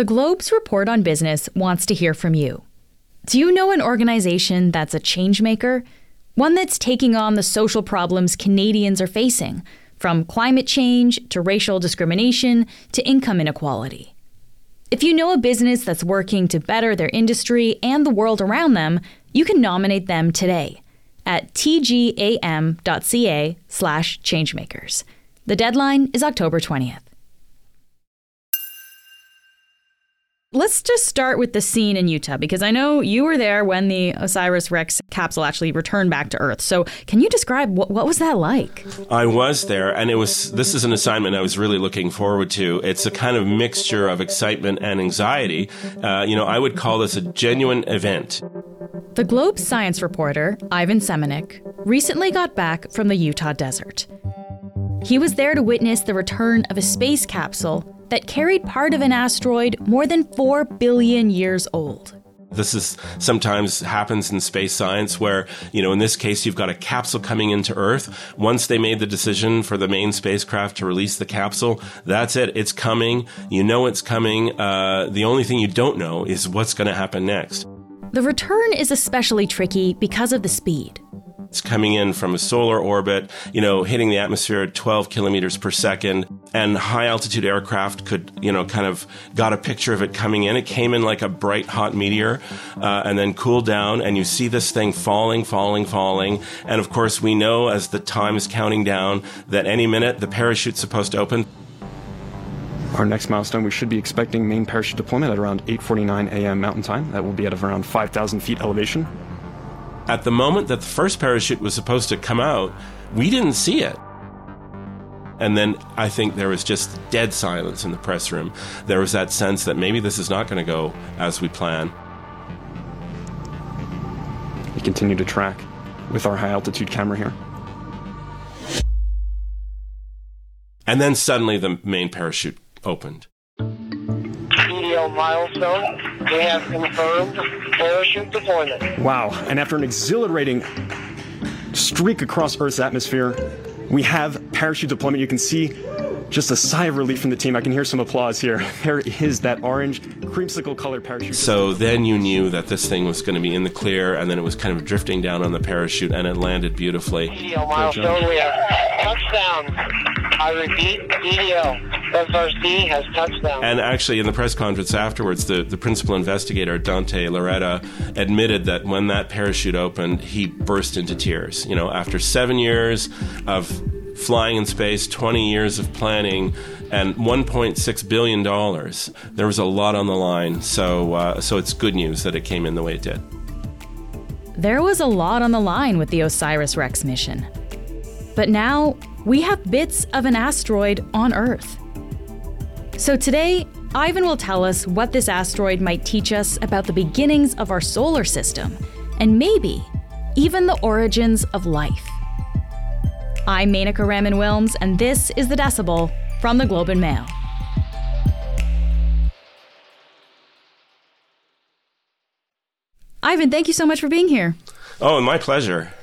The Globe's Report on Business wants to hear from you. Do you know an organization that's a changemaker? One that's taking on the social problems Canadians are facing, from climate change to racial discrimination to income inequality. If you know a business that's working to better their industry and the world around them, you can nominate them today at tgam.ca slash changemakers. The deadline is October 20th. Let's just start with the scene in Utah because I know you were there when the OSIRIS REx capsule actually returned back to Earth. So, can you describe what, what was that like? I was there, and it was. This is an assignment I was really looking forward to. It's a kind of mixture of excitement and anxiety. Uh, you know, I would call this a genuine event. The Globe science reporter Ivan Semeniuk, recently got back from the Utah desert. He was there to witness the return of a space capsule that carried part of an asteroid more than 4 billion years old. This is sometimes happens in space science where, you know, in this case, you've got a capsule coming into Earth. Once they made the decision for the main spacecraft to release the capsule, that's it. It's coming. You know it's coming. Uh, the only thing you don't know is what's going to happen next. The return is especially tricky because of the speed. It's coming in from a solar orbit, you know, hitting the atmosphere at 12 kilometers per second. And high altitude aircraft could, you know, kind of got a picture of it coming in. It came in like a bright hot meteor uh, and then cooled down. And you see this thing falling, falling, falling. And of course, we know as the time is counting down that any minute the parachute's supposed to open. Our next milestone, we should be expecting main parachute deployment at around 8:49 a.m. Mountain Time. That will be at around 5,000 feet elevation. At the moment that the first parachute was supposed to come out, we didn't see it. And then I think there was just dead silence in the press room. There was that sense that maybe this is not going to go as we plan. We continue to track with our high altitude camera here. And then suddenly the main parachute opened. PDL milestone, we have confirmed parachute deployment. Wow. And after an exhilarating streak across Earth's atmosphere, we have parachute deployment. You can see just a sigh of relief from the team. I can hear some applause here. There is that orange creamsicle color parachute. So then you knew that this thing was going to be in the clear, and then it was kind of drifting down on the parachute, and it landed beautifully. PDL milestone, we have touchdown. I repeat, PDL. SRC has touchdown. And actually, in the press conference afterwards, the, the principal investigator, Dante Lauretta, admitted that when that parachute opened, he burst into tears. You know, after seven years of flying in space, 20 years of planning, and 1.6 billion dollars. There was a lot on the line, so uh, so it's good news that it came in the way it did. There was a lot on the line with the OSIRIS REx mission. But now we have bits of an asteroid on Earth. So today, Ivan will tell us what this asteroid might teach us about the beginnings of our solar system, and maybe even the origins of life. I'm Menaka Raman Wilms, and this is The Decibel from the Globe and Mail. Ivan, thank you so much for being here. Oh, my pleasure.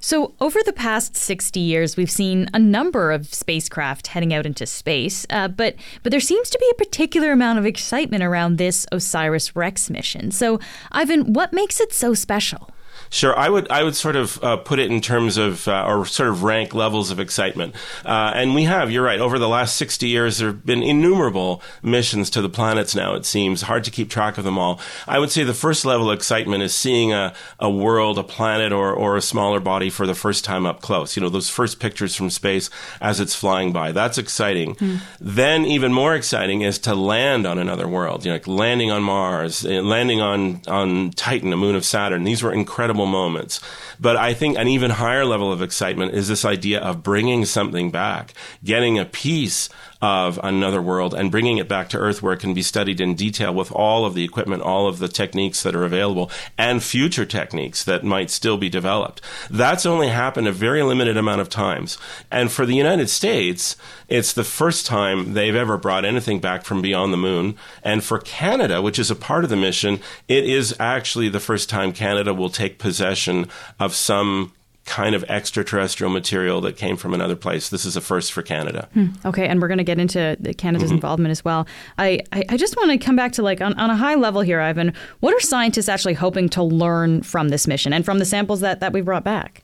So, over the past 60 years, we've seen a number of spacecraft heading out into space, uh, but but there seems to be a particular amount of excitement around this OSIRIS REx mission. So, Ivan, what makes it so special? Sure, I would I would sort of uh, put it in terms of uh, or sort of rank levels of excitement, uh, and we have. You're right. Over the last sixty years, there have been innumerable missions to the planets. Now it seems hard to keep track of them all. I would say the first level of excitement is seeing a, a world, a planet, or or a smaller body for the first time up close. You know, those first pictures from space as it's flying by. That's exciting. Mm. Then even more exciting is to land on another world. You know, like landing on Mars, eh, landing on on Titan, a moon of Saturn. These were incredible incredible moments. But I think an even higher level of excitement is this idea of bringing something back, getting a piece of another world and bringing it back to Earth where it can be studied in detail with all of the equipment, all of the techniques that are available, and future techniques that might still be developed. That's only happened a very limited amount of times. And for the United States, it's the first time they've ever brought anything back from beyond the moon. And for Canada, which is a part of the mission, it is actually the first time Canada will take possession of some kind of extraterrestrial material that came from another place. This is a first for Canada. Hmm. Okay, and we're going to get into Canada's mm-hmm. involvement as well. I, I, I just want to come back to like on, on a high level here, Ivan. What are scientists actually hoping to learn from this mission and from the samples that, that we brought back?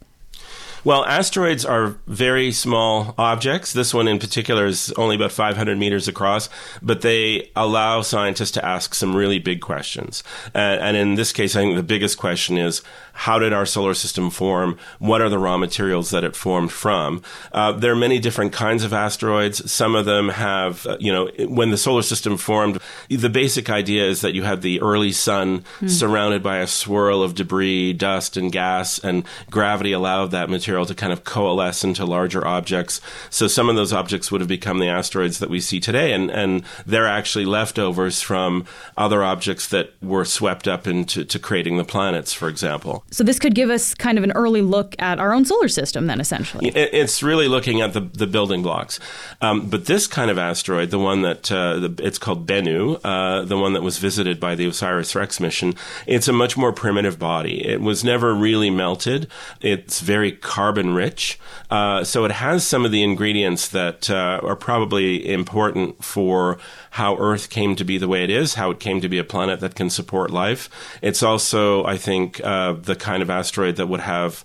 Well, asteroids are very small objects. This one in particular is only about 500 meters across, but they allow scientists to ask some really big questions. Uh, and in this case, I think the biggest question is how did our solar system form? What are the raw materials that it formed from? Uh, there are many different kinds of asteroids. Some of them have, uh, you know, when the solar system formed, the basic idea is that you had the early sun mm. surrounded by a swirl of debris, dust, and gas, and gravity allowed that material to kind of coalesce into larger objects. So some of those objects would have become the asteroids that we see today, and, and they're actually leftovers from other objects that were swept up into to creating the planets, for example. So this could give us kind of an early look at our own solar system, then essentially. It's really looking at the, the building blocks. Um, but this kind of asteroid, the one that uh, the, it's called Bennu, uh, the one that was visited by the OSIRIS REx mission, it's a much more primitive body. It was never really melted. It's very carbon rich, uh, so it has some of the ingredients that uh, are probably important for how Earth came to be the way it is, how it came to be a planet that can support life. It's also, I think, uh, the kind of asteroid that would have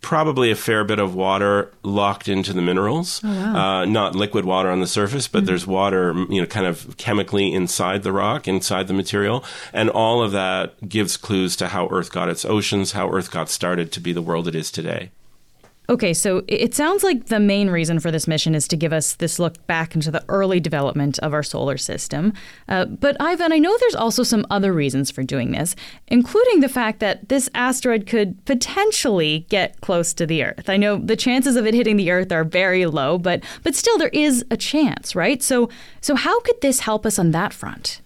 probably a fair bit of water locked into the minerals. Oh, wow. uh, not liquid water on the surface, but mm-hmm. there's water, you know, kind of chemically inside the rock, inside the material. And all of that gives clues to how Earth got its oceans, how Earth got started to be the world it is today. Okay, so it sounds like the main reason for this mission is to give us this look back into the early development of our solar system. Uh, but Ivan, I know there's also some other reasons for doing this, including the fact that this asteroid could potentially get close to the Earth. I know the chances of it hitting the Earth are very low, but but still there is a chance, right? So so how could this help us on that front?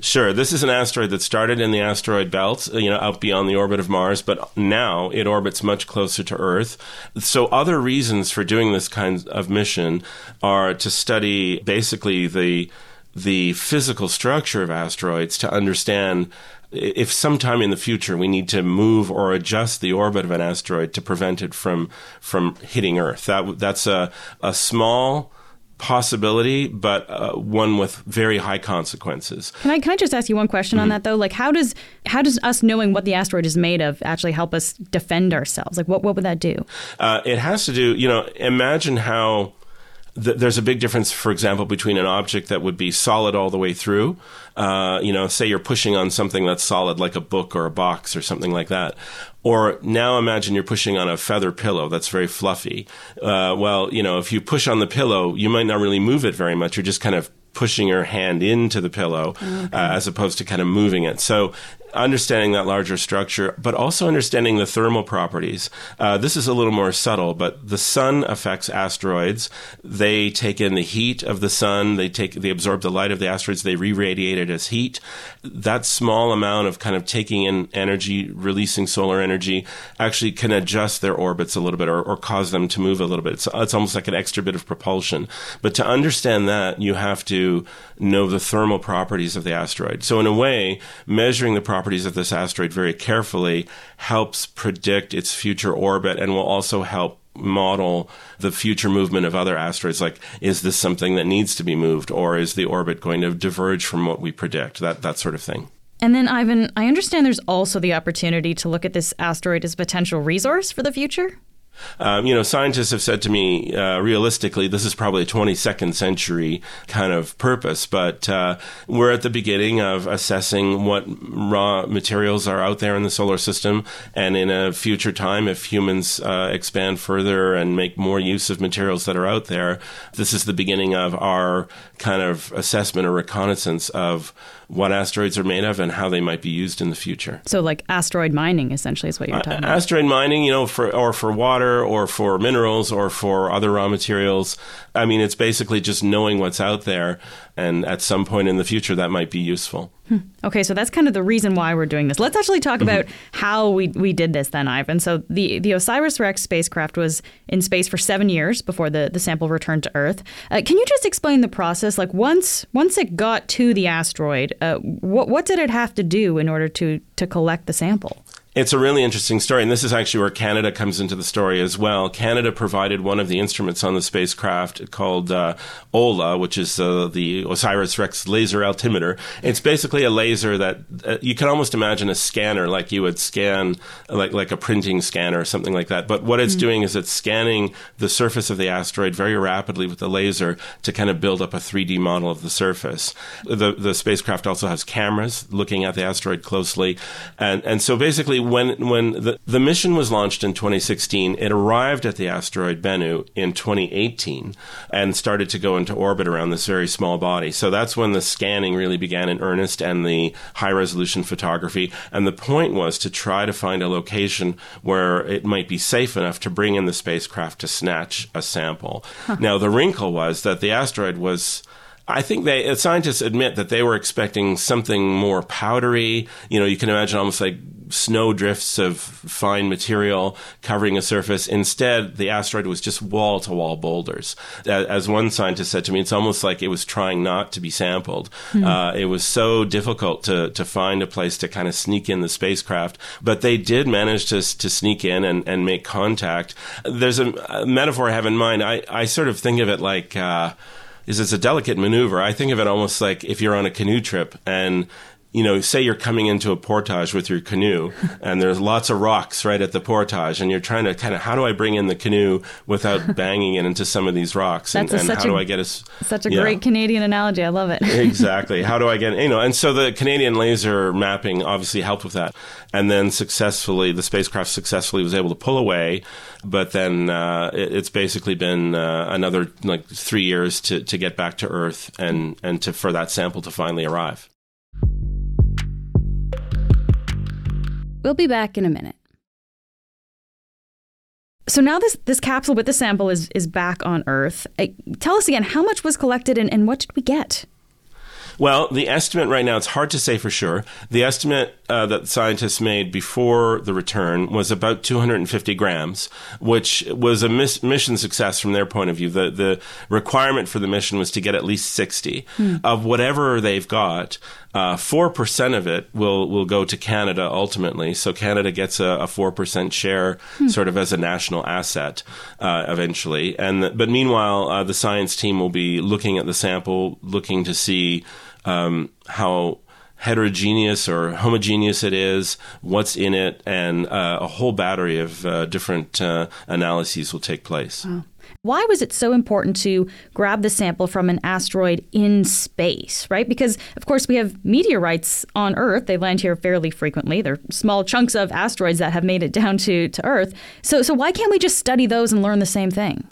Sure. This is an asteroid that started in the asteroid belt, uh, you know, out beyond the orbit of Mars, but now it orbits much closer to Earth. So, other reasons for doing this kind of mission are to study basically the the physical structure of asteroids to understand if sometime in the future we need to move or adjust the orbit of an asteroid to prevent it from from hitting Earth. That that's a a small possibility, but uh, one with very high consequences. Can I can I just ask you one question mm-hmm. on that though? Like, how does how does us knowing what the asteroid is made of actually help us defend ourselves? Like, what what would that do? Uh, it has to do. You know, imagine how. Th- there's a big difference, for example, between an object that would be solid all the way through. Uh, you know, say you're pushing on something that's solid, like a book or a box or something like that, or now imagine you're pushing on a feather pillow that's very fluffy. Uh, well, you know, if you push on the pillow, you might not really move it very much. You're just kind of pushing your hand into the pillow okay. uh, as opposed to kind of moving it. So understanding that larger structure, but also understanding the thermal properties. Uh, this is a little more subtle, but the sun affects asteroids. They take in the heat of the sun. They take they absorb the light of the asteroids. They re-radiate it as heat. That small amount of kind of taking in energy, releasing solar energy, actually can adjust their orbits a little bit or, or cause them to move a little bit. It's, it's almost like an extra bit of propulsion. But to understand that, you have to know the thermal properties of the asteroid. So in a way, measuring the properties of this asteroid very carefully helps predict its future orbit and will also help model the future movement of other asteroids like is this something that needs to be moved or is the orbit going to diverge from what we predict? That that sort of thing. And then Ivan I understand there's also the opportunity to look at this asteroid as a potential resource for the future um, you know, scientists have said to me, uh, realistically, this is probably a 22nd century kind of purpose, but uh, we're at the beginning of assessing what raw materials are out there in the solar system. And in a future time, if humans uh, expand further and make more use of materials that are out there, this is the beginning of our kind of assessment or reconnaissance of what asteroids are made of and how they might be used in the future. So, like asteroid mining, essentially, is what you're talking uh, about. Asteroid mining, you know, for or for water, or for minerals, or for other raw materials. I mean, it's basically just knowing what's out there, and at some point in the future, that might be useful. Hmm. Okay, so that's kind of the reason why we're doing this. Let's actually talk mm-hmm. about how we, we did this then, Ivan. So the, the OSIRIS REx spacecraft was in space for seven years before the, the sample returned to Earth. Uh, can you just explain the process? Like once once it got to the asteroid, uh, what what did it have to do in order to to collect the sample? It's a really interesting story, and this is actually where Canada comes into the story as well. Canada provided one of the instruments on the spacecraft called uh, OLA, which is uh, the OSIRIS REx laser altimeter. It's basically a laser that uh, you can almost imagine a scanner, like you would scan, like like a printing scanner or something like that. But what it's mm. doing is it's scanning the surface of the asteroid very rapidly with the laser to kind of build up a 3D model of the surface. The the spacecraft also has cameras looking at the asteroid closely, and and so basically when when the, the mission was launched in 2016, it arrived at the asteroid Bennu in 2018 and started to go into orbit around this very small body. So that's when the scanning really began in earnest and the high resolution photography. And the point was to try to find a location where it might be safe enough to bring in the spacecraft to snatch a sample. Huh. Now the wrinkle was that the asteroid was I think they scientists admit that they were expecting something more powdery. You know, you can imagine almost like snow drifts of fine material covering a surface. Instead, the asteroid was just wall to wall boulders. As one scientist said to me, it's almost like it was trying not to be sampled. Mm-hmm. Uh, it was so difficult to, to find a place to kind of sneak in the spacecraft, but they did manage to, to sneak in and, and make contact. There's a, a metaphor I have in mind. I, I sort of think of it like, uh, is it's a delicate maneuver. I think of it almost like if you're on a canoe trip and you know, say you're coming into a portage with your canoe and there's lots of rocks right at the portage and you're trying to kind of, how do I bring in the canoe without banging it into some of these rocks? And, and how a, do I get a, such a yeah. great Canadian analogy. I love it. exactly. How do I get, you know, and so the Canadian laser mapping obviously helped with that. And then successfully, the spacecraft successfully was able to pull away. But then uh, it, it's basically been uh, another like three years to, to get back to Earth and, and to, for that sample to finally arrive. We'll be back in a minute. So now this, this capsule with the sample is, is back on Earth. Uh, tell us again, how much was collected and, and what did we get? Well, the estimate right now, it's hard to say for sure. The estimate uh, that scientists made before the return was about 250 grams, which was a miss- mission success from their point of view. The, the requirement for the mission was to get at least 60. Hmm. Of whatever they've got, four uh, percent of it will will go to Canada ultimately. So Canada gets a four percent share, hmm. sort of as a national asset uh, eventually. And the, but meanwhile, uh, the science team will be looking at the sample, looking to see um, how heterogeneous or homogeneous it is, what's in it, and uh, a whole battery of uh, different uh, analyses will take place. Wow. Why was it so important to grab the sample from an asteroid in space, right? Because, of course, we have meteorites on Earth. They land here fairly frequently. They're small chunks of asteroids that have made it down to, to Earth. So, so why can't we just study those and learn the same thing?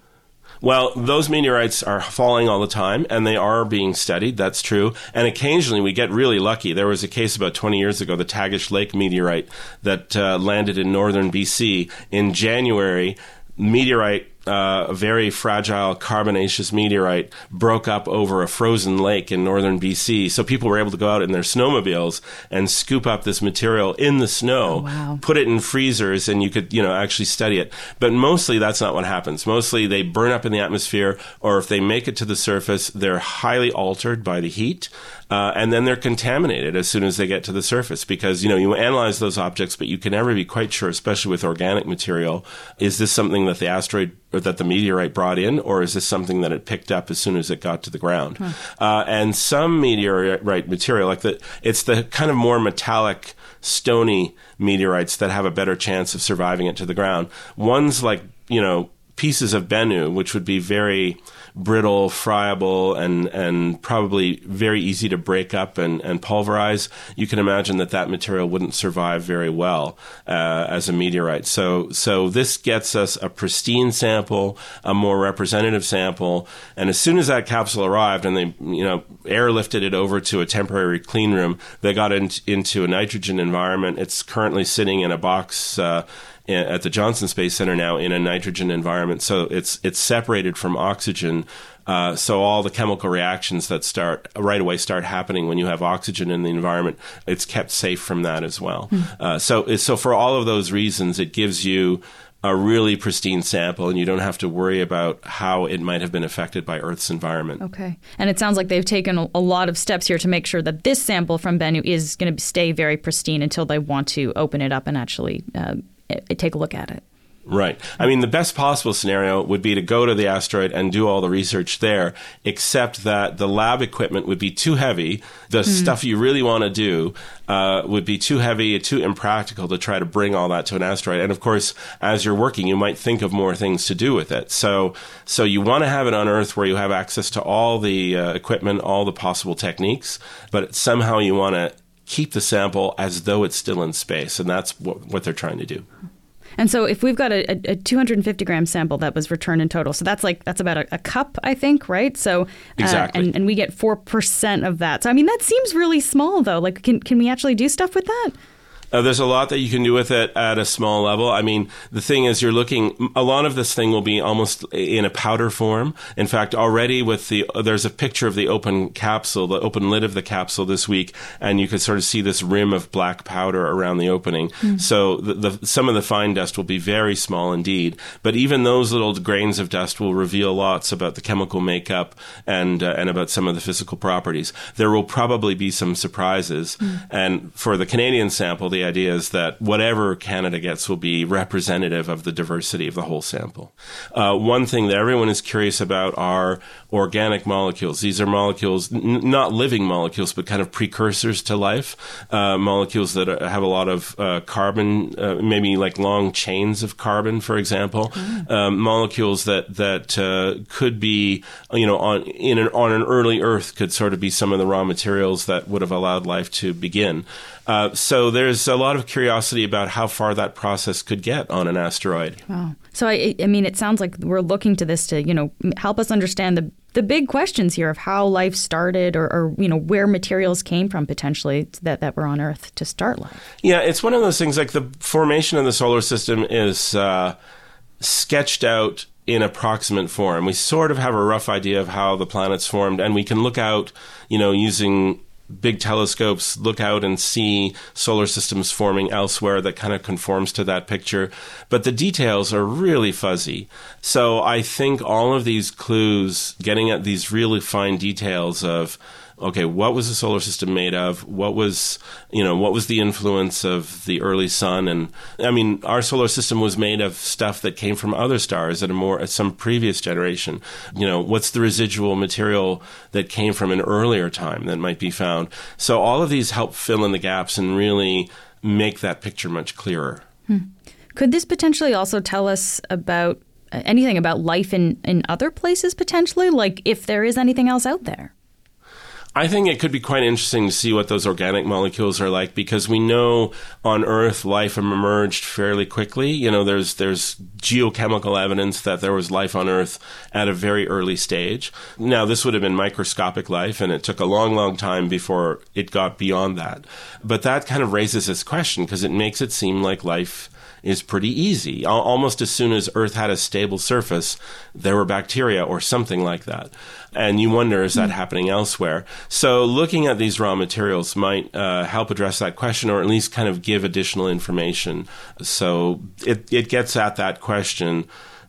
Well, those meteorites are falling all the time, and they are being studied. That's true. And occasionally we get really lucky. There was a case about 20 years ago, the Tagish Lake meteorite that uh, landed in northern BC in January. Meteorite uh, a very fragile carbonaceous meteorite broke up over a frozen lake in northern BC. So people were able to go out in their snowmobiles and scoop up this material in the snow, oh, wow. put it in freezers, and you could, you know, actually study it. But mostly that's not what happens. Mostly they burn up in the atmosphere, or if they make it to the surface, they're highly altered by the heat. Uh, and then they're contaminated as soon as they get to the surface because you know you analyze those objects, but you can never be quite sure, especially with organic material. Is this something that the asteroid or that the meteorite brought in, or is this something that it picked up as soon as it got to the ground? Huh. Uh, and some meteorite material, like the, it's the kind of more metallic, stony meteorites that have a better chance of surviving it to the ground. Ones like you know pieces of Bennu, which would be very brittle, friable, and and probably very easy to break up and, and pulverize, you can imagine that that material wouldn't survive very well uh, as a meteorite. So so this gets us a pristine sample, a more representative sample, and as soon as that capsule arrived and they you know airlifted it over to a temporary clean room, they got in, into a nitrogen environment. It's currently sitting in a box. Uh, at the Johnson Space Center now in a nitrogen environment. So it's it's separated from oxygen. Uh, so all the chemical reactions that start right away start happening when you have oxygen in the environment. It's kept safe from that as well. Mm. Uh, so so for all of those reasons, it gives you a really pristine sample, and you don't have to worry about how it might have been affected by Earth's environment. Okay. And it sounds like they've taken a, a lot of steps here to make sure that this sample from Bennu is going to stay very pristine until they want to open it up and actually uh, take a look at it. Right. I mean, the best possible scenario would be to go to the asteroid and do all the research there, except that the lab equipment would be too heavy. The mm. stuff you really want to do uh, would be too heavy, too impractical to try to bring all that to an asteroid. And of course, as you're working, you might think of more things to do with it. So, so you want to have it on Earth where you have access to all the uh, equipment, all the possible techniques, but somehow you want to keep the sample as though it's still in space. And that's what, what they're trying to do. And so if we've got a, a, 250 gram sample that was returned in total, so that's like that's about a, a cup, I think, right? So uh, exactly, and, and we get four percent of that. So I mean, that seems really small, though. Like, can can we actually do stuff with that? Uh, there's a lot that you can do with it at a small level. I mean, the thing is, you're looking. A lot of this thing will be almost in a powder form. In fact, already with the there's a picture of the open capsule, the open lid of the capsule this week, and you can sort of see this rim of black powder around the opening. Mm. So the, the, some of the fine dust will be very small indeed, but even those little grains of dust will reveal lots about the chemical makeup and uh, and about some of the physical properties. There will probably be some surprises, mm. and for the Canadian sample, the idea is that whatever Canada gets will be representative of the diversity of the whole sample. Uh, one thing that everyone is curious about are organic molecules. These are molecules, n- not living molecules, but kind of precursors to life, uh, molecules that are, have a lot of uh, carbon, uh, maybe like long chains of carbon, for example, mm. um, molecules that that uh, could be, you know, on in an, on an early Earth could sort of be some of the raw materials that would have allowed life to begin. Uh, so there's a lot of curiosity about how far that process could get on an asteroid. Wow. So I, I mean, it sounds like we're looking to this to you know help us understand the the big questions here of how life started, or, or you know where materials came from potentially that that were on Earth to start life. Yeah, it's one of those things. Like the formation of the solar system is uh, sketched out in approximate form. We sort of have a rough idea of how the planets formed, and we can look out, you know, using big telescopes look out and see solar systems forming elsewhere that kind of conforms to that picture. But the details are really fuzzy. So I think all of these clues, getting at these really fine details of okay, what was the solar system made of? What was, you know, what was the influence of the early sun? And I mean, our solar system was made of stuff that came from other stars at a more, at some previous generation. You know, what's the residual material that came from an earlier time that might be found? So all of these help fill in the gaps and really make that picture much clearer. Hmm. Could this potentially also tell us about uh, anything about life in, in other places potentially? Like if there is anything else out there? I think it could be quite interesting to see what those organic molecules are like because we know on Earth life emerged fairly quickly. You know, there's there's geochemical evidence that there was life on Earth at a very early stage. Now, this would have been microscopic life, and it took a long, long time before it got beyond that. But that kind of raises this question because it makes it seem like life is pretty easy. Almost as soon as Earth had a stable surface, there were bacteria or something like that. And you wonder, is that happening elsewhere? So looking at these raw materials might uh, help address that question or at least kind of give additional information. So it, it gets at that question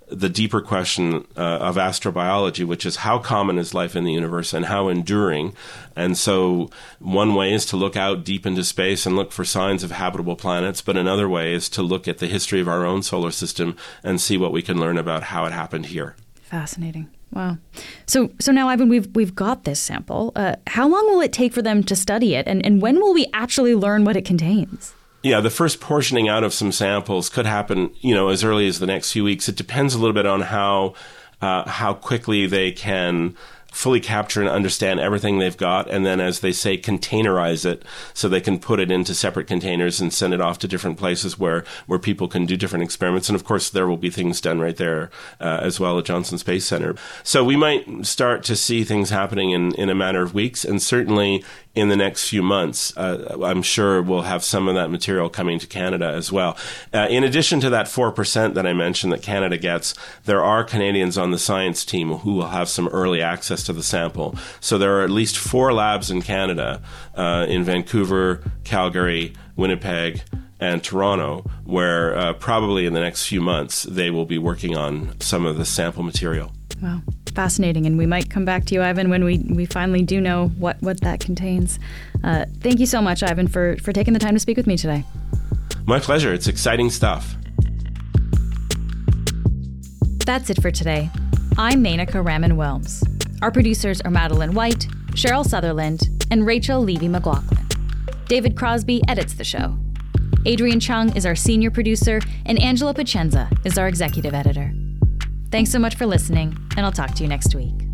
the deeper question uh, of astrobiology, which is how common is life in the universe and how enduring. And so, one way is to look out deep into space and look for signs of habitable planets, but another way is to look at the history of our own solar system and see what we can learn about how it happened here. Fascinating. Wow. So, so now, Ivan, we've we've got this sample. Uh, how long will it take for them to study it, and, and when will we actually learn what it contains? Yeah, the first portioning out of some samples could happen, you know, as early as the next few weeks. It depends a little bit on how uh, how quickly they can fully capture and understand everything they've got, and then, as they say, containerize it so they can put it into separate containers and send it off to different places where where people can do different experiments. And of course, there will be things done right there uh, as well at Johnson Space Center. So we might start to see things happening in in a matter of weeks, and certainly in the next few months, uh, I'm sure we'll have some of that material coming to Canada as well. Uh, in addition to that 4% that I mentioned that Canada gets, there are Canadians on the science team who will have some early access to the sample. So there are at least four labs in Canada, uh, in Vancouver, Calgary, Winnipeg, and Toronto, where uh, probably in the next few months they will be working on some of the sample material. Wow, fascinating. And we might come back to you, Ivan, when we, we finally do know what, what that contains. Uh, thank you so much, Ivan, for, for taking the time to speak with me today. My pleasure. It's exciting stuff. That's it for today. I'm Menaka Raman Wilms. Our producers are Madeline White, Cheryl Sutherland, and Rachel Levy McLaughlin. David Crosby edits the show. Adrian Chung is our senior producer, and Angela Pacenza is our executive editor. Thanks so much for listening, and I'll talk to you next week.